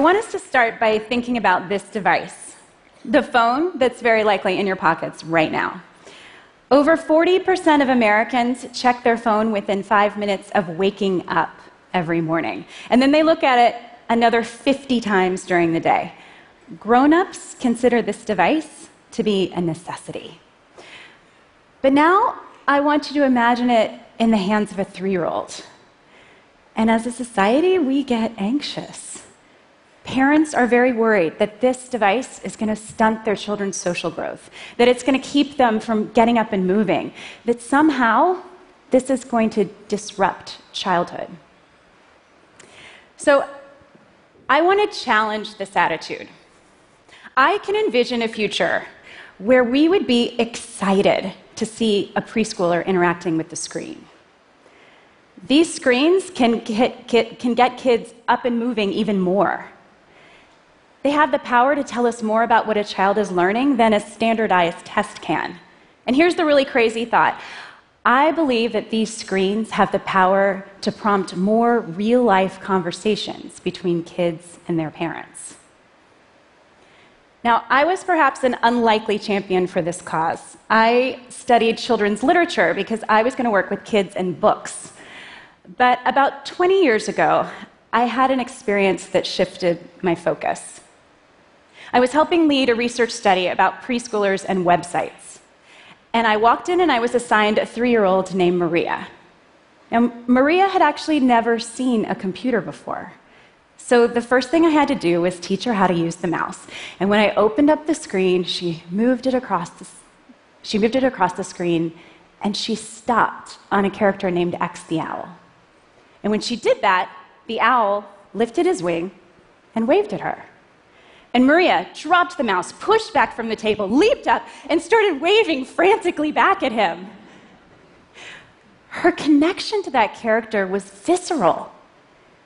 want us to start by thinking about this device the phone that's very likely in your pockets right now. Over 40% of Americans check their phone within five minutes of waking up every morning. And then they look at it another 50 times during the day. Grown ups consider this device to be a necessity. But now I want you to imagine it in the hands of a three year old. And as a society, we get anxious. Parents are very worried that this device is going to stunt their children's social growth, that it's going to keep them from getting up and moving, that somehow this is going to disrupt childhood. So I want to challenge this attitude. I can envision a future where we would be excited to see a preschooler interacting with the screen. These screens can get, get, can get kids up and moving even more. They have the power to tell us more about what a child is learning than a standardized test can. And here's the really crazy thought I believe that these screens have the power to prompt more real life conversations between kids and their parents. Now, I was perhaps an unlikely champion for this cause. I studied children's literature because I was going to work with kids and books. But about 20 years ago, I had an experience that shifted my focus. I was helping lead a research study about preschoolers and websites. And I walked in and I was assigned a three year old named Maria. Now, Maria had actually never seen a computer before. So the first thing I had to do was teach her how to use the mouse. And when I opened up the screen, she moved it across the, she moved it across the screen and she stopped on a character named X the Owl. And when she did that, the owl lifted his wing and waved at her. And Maria dropped the mouse, pushed back from the table, leaped up, and started waving frantically back at him. Her connection to that character was visceral.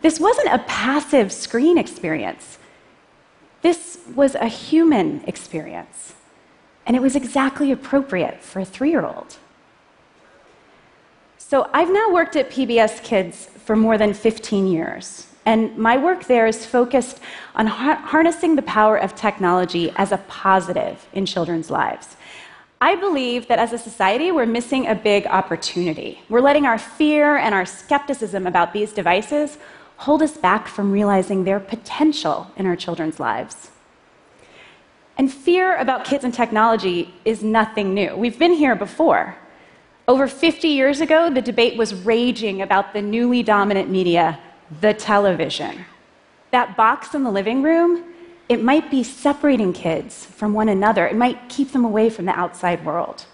This wasn't a passive screen experience, this was a human experience. And it was exactly appropriate for a three year old. So I've now worked at PBS Kids for more than 15 years. And my work there is focused on harnessing the power of technology as a positive in children's lives. I believe that as a society, we're missing a big opportunity. We're letting our fear and our skepticism about these devices hold us back from realizing their potential in our children's lives. And fear about kids and technology is nothing new. We've been here before. Over 50 years ago, the debate was raging about the newly dominant media the television. That box in the living room, it might be separating kids from one another, it might keep them away from the outside world.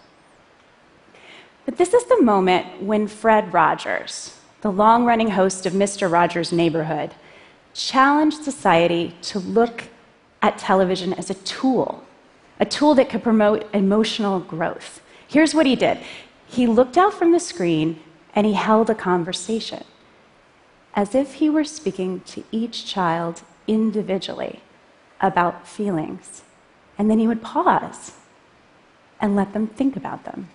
But this is the moment when Fred Rogers, the long running host of Mr. Rogers' Neighborhood, challenged society to look at television as a tool, a tool that could promote emotional growth. Here's what he did he looked out from the screen and he held a conversation as if he were speaking to each child individually about feelings. And then he would pause and let them think about them.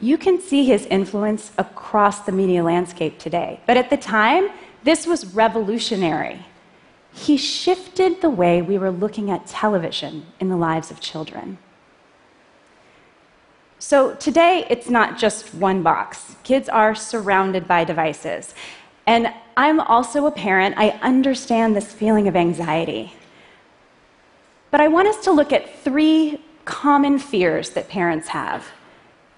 You can see his influence across the media landscape today, but at the time, this was revolutionary. He shifted the way we were looking at television in the lives of children. So today, it's not just one box. Kids are surrounded by devices. And I'm also a parent. I understand this feeling of anxiety. But I want us to look at three common fears that parents have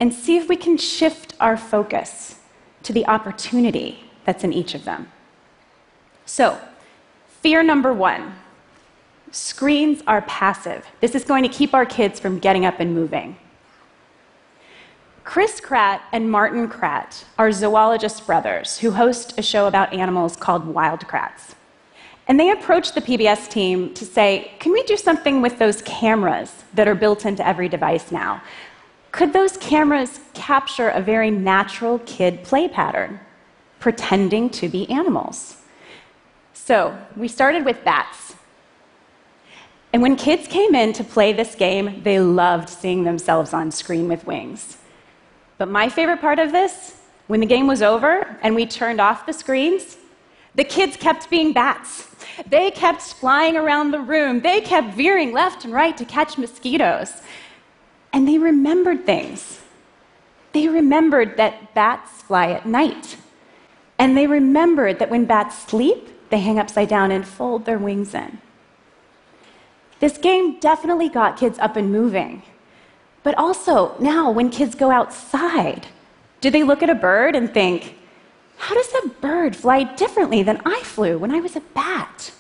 and see if we can shift our focus to the opportunity that's in each of them. So, fear number one screens are passive. This is going to keep our kids from getting up and moving. Chris Kratt and Martin Kratt are zoologist brothers who host a show about animals called Wild Kratts. And they approached the PBS team to say, Can we do something with those cameras that are built into every device now? Could those cameras capture a very natural kid play pattern, pretending to be animals? So we started with bats. And when kids came in to play this game, they loved seeing themselves on screen with wings. But my favorite part of this, when the game was over and we turned off the screens, The kids kept being bats. They kept flying around the room. They kept veering left and right to catch mosquitoes. And they remembered things. They remembered that bats fly at night. And they remembered that when bats sleep, they hang upside down and fold their wings in. This game definitely got kids up and moving. But also, now when kids go outside, do they look at a bird and think, how does a bird fly differently than I flew when I was a bat?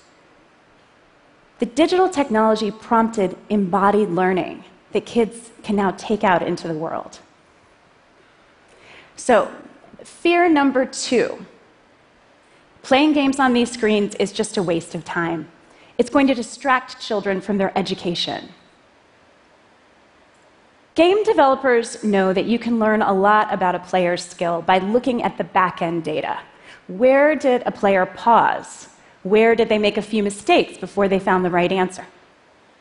The digital technology prompted embodied learning that kids can now take out into the world. So, fear number two playing games on these screens is just a waste of time. It's going to distract children from their education. Game developers know that you can learn a lot about a player's skill by looking at the back end data. Where did a player pause? Where did they make a few mistakes before they found the right answer?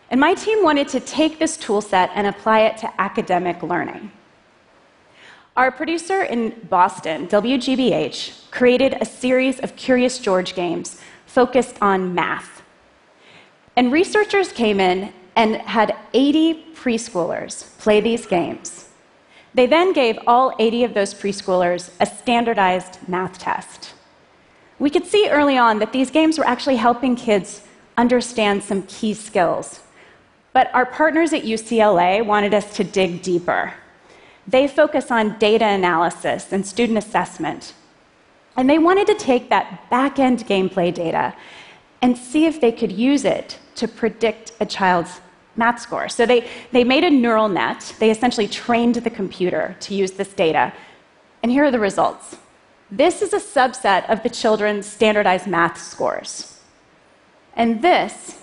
And my team wanted to take this tool set and apply it to academic learning. Our producer in Boston, WGBH, created a series of Curious George games focused on math. And researchers came in and had 80 preschoolers play these games. They then gave all 80 of those preschoolers a standardized math test. We could see early on that these games were actually helping kids understand some key skills. But our partners at UCLA wanted us to dig deeper. They focus on data analysis and student assessment. And they wanted to take that back end gameplay data and see if they could use it to predict a child's math score. So they, they made a neural net. They essentially trained the computer to use this data. And here are the results. This is a subset of the children's standardized math scores. And this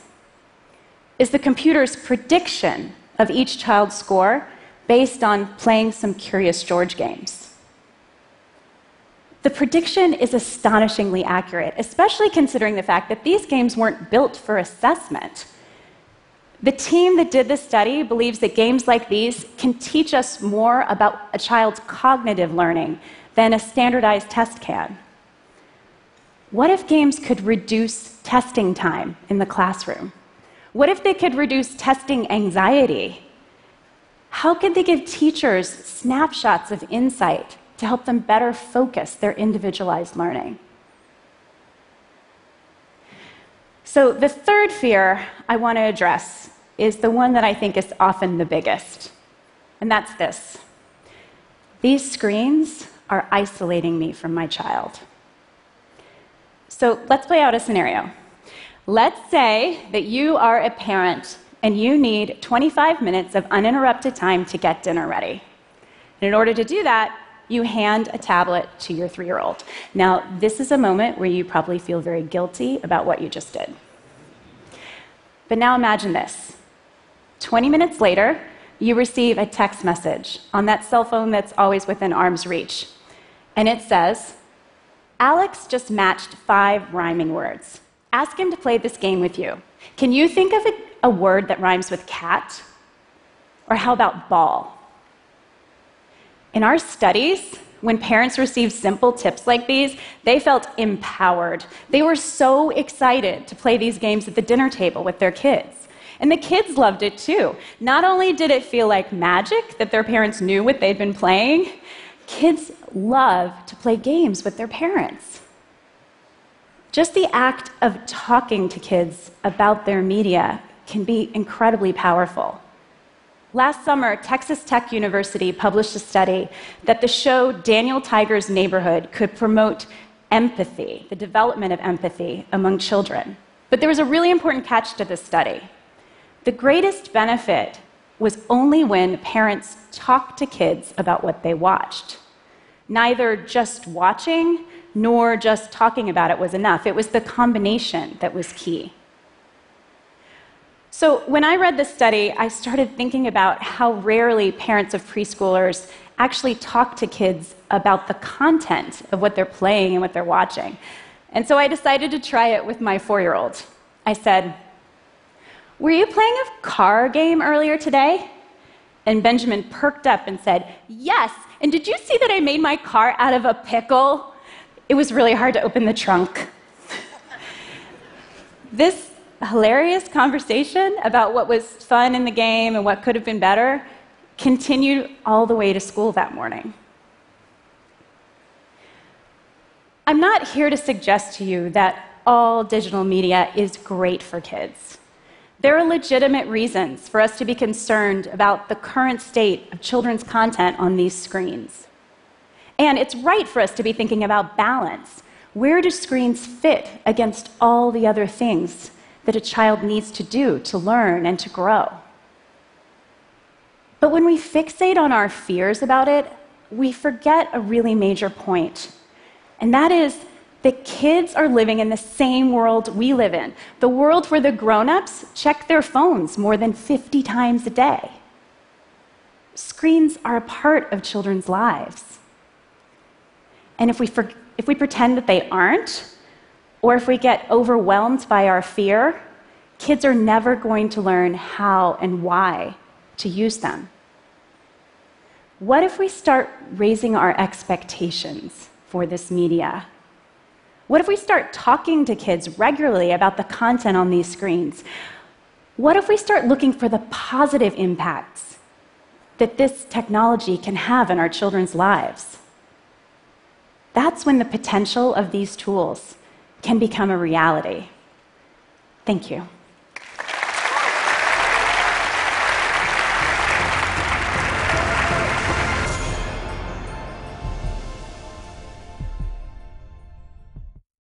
is the computer's prediction of each child's score based on playing some Curious George games. The prediction is astonishingly accurate, especially considering the fact that these games weren't built for assessment. The team that did this study believes that games like these can teach us more about a child's cognitive learning than a standardized test can. What if games could reduce testing time in the classroom? What if they could reduce testing anxiety? How could they give teachers snapshots of insight to help them better focus their individualized learning? So, the third fear I want to address is the one that I think is often the biggest, and that's this these screens are isolating me from my child. So, let's play out a scenario. Let's say that you are a parent and you need 25 minutes of uninterrupted time to get dinner ready. And in order to do that, you hand a tablet to your three year old. Now, this is a moment where you probably feel very guilty about what you just did. But now imagine this 20 minutes later, you receive a text message on that cell phone that's always within arm's reach. And it says, Alex just matched five rhyming words. Ask him to play this game with you. Can you think of a, a word that rhymes with cat? Or how about ball? In our studies, when parents received simple tips like these, they felt empowered. They were so excited to play these games at the dinner table with their kids. And the kids loved it too. Not only did it feel like magic that their parents knew what they'd been playing, kids love to play games with their parents. Just the act of talking to kids about their media can be incredibly powerful. Last summer, Texas Tech University published a study that the show Daniel Tiger's Neighborhood could promote empathy, the development of empathy among children. But there was a really important catch to this study. The greatest benefit was only when parents talked to kids about what they watched. Neither just watching nor just talking about it was enough. It was the combination that was key. So, when I read this study, I started thinking about how rarely parents of preschoolers actually talk to kids about the content of what they're playing and what they're watching. And so I decided to try it with my four year old. I said, Were you playing a car game earlier today? And Benjamin perked up and said, Yes. And did you see that I made my car out of a pickle? It was really hard to open the trunk. This hilarious conversation about what was fun in the game and what could have been better continued all the way to school that morning. I'm not here to suggest to you that all digital media is great for kids. There are legitimate reasons for us to be concerned about the current state of children's content on these screens. And it's right for us to be thinking about balance. Where do screens fit against all the other things that a child needs to do to learn and to grow? But when we fixate on our fears about it, we forget a really major point. And that is that kids are living in the same world we live in the world where the grown ups check their phones more than 50 times a day. Screens are a part of children's lives. And if we, for, if we pretend that they aren't, or if we get overwhelmed by our fear, kids are never going to learn how and why to use them. What if we start raising our expectations for this media? What if we start talking to kids regularly about the content on these screens? What if we start looking for the positive impacts that this technology can have in our children's lives? that's when the potential of these tools can become a reality. Thank you.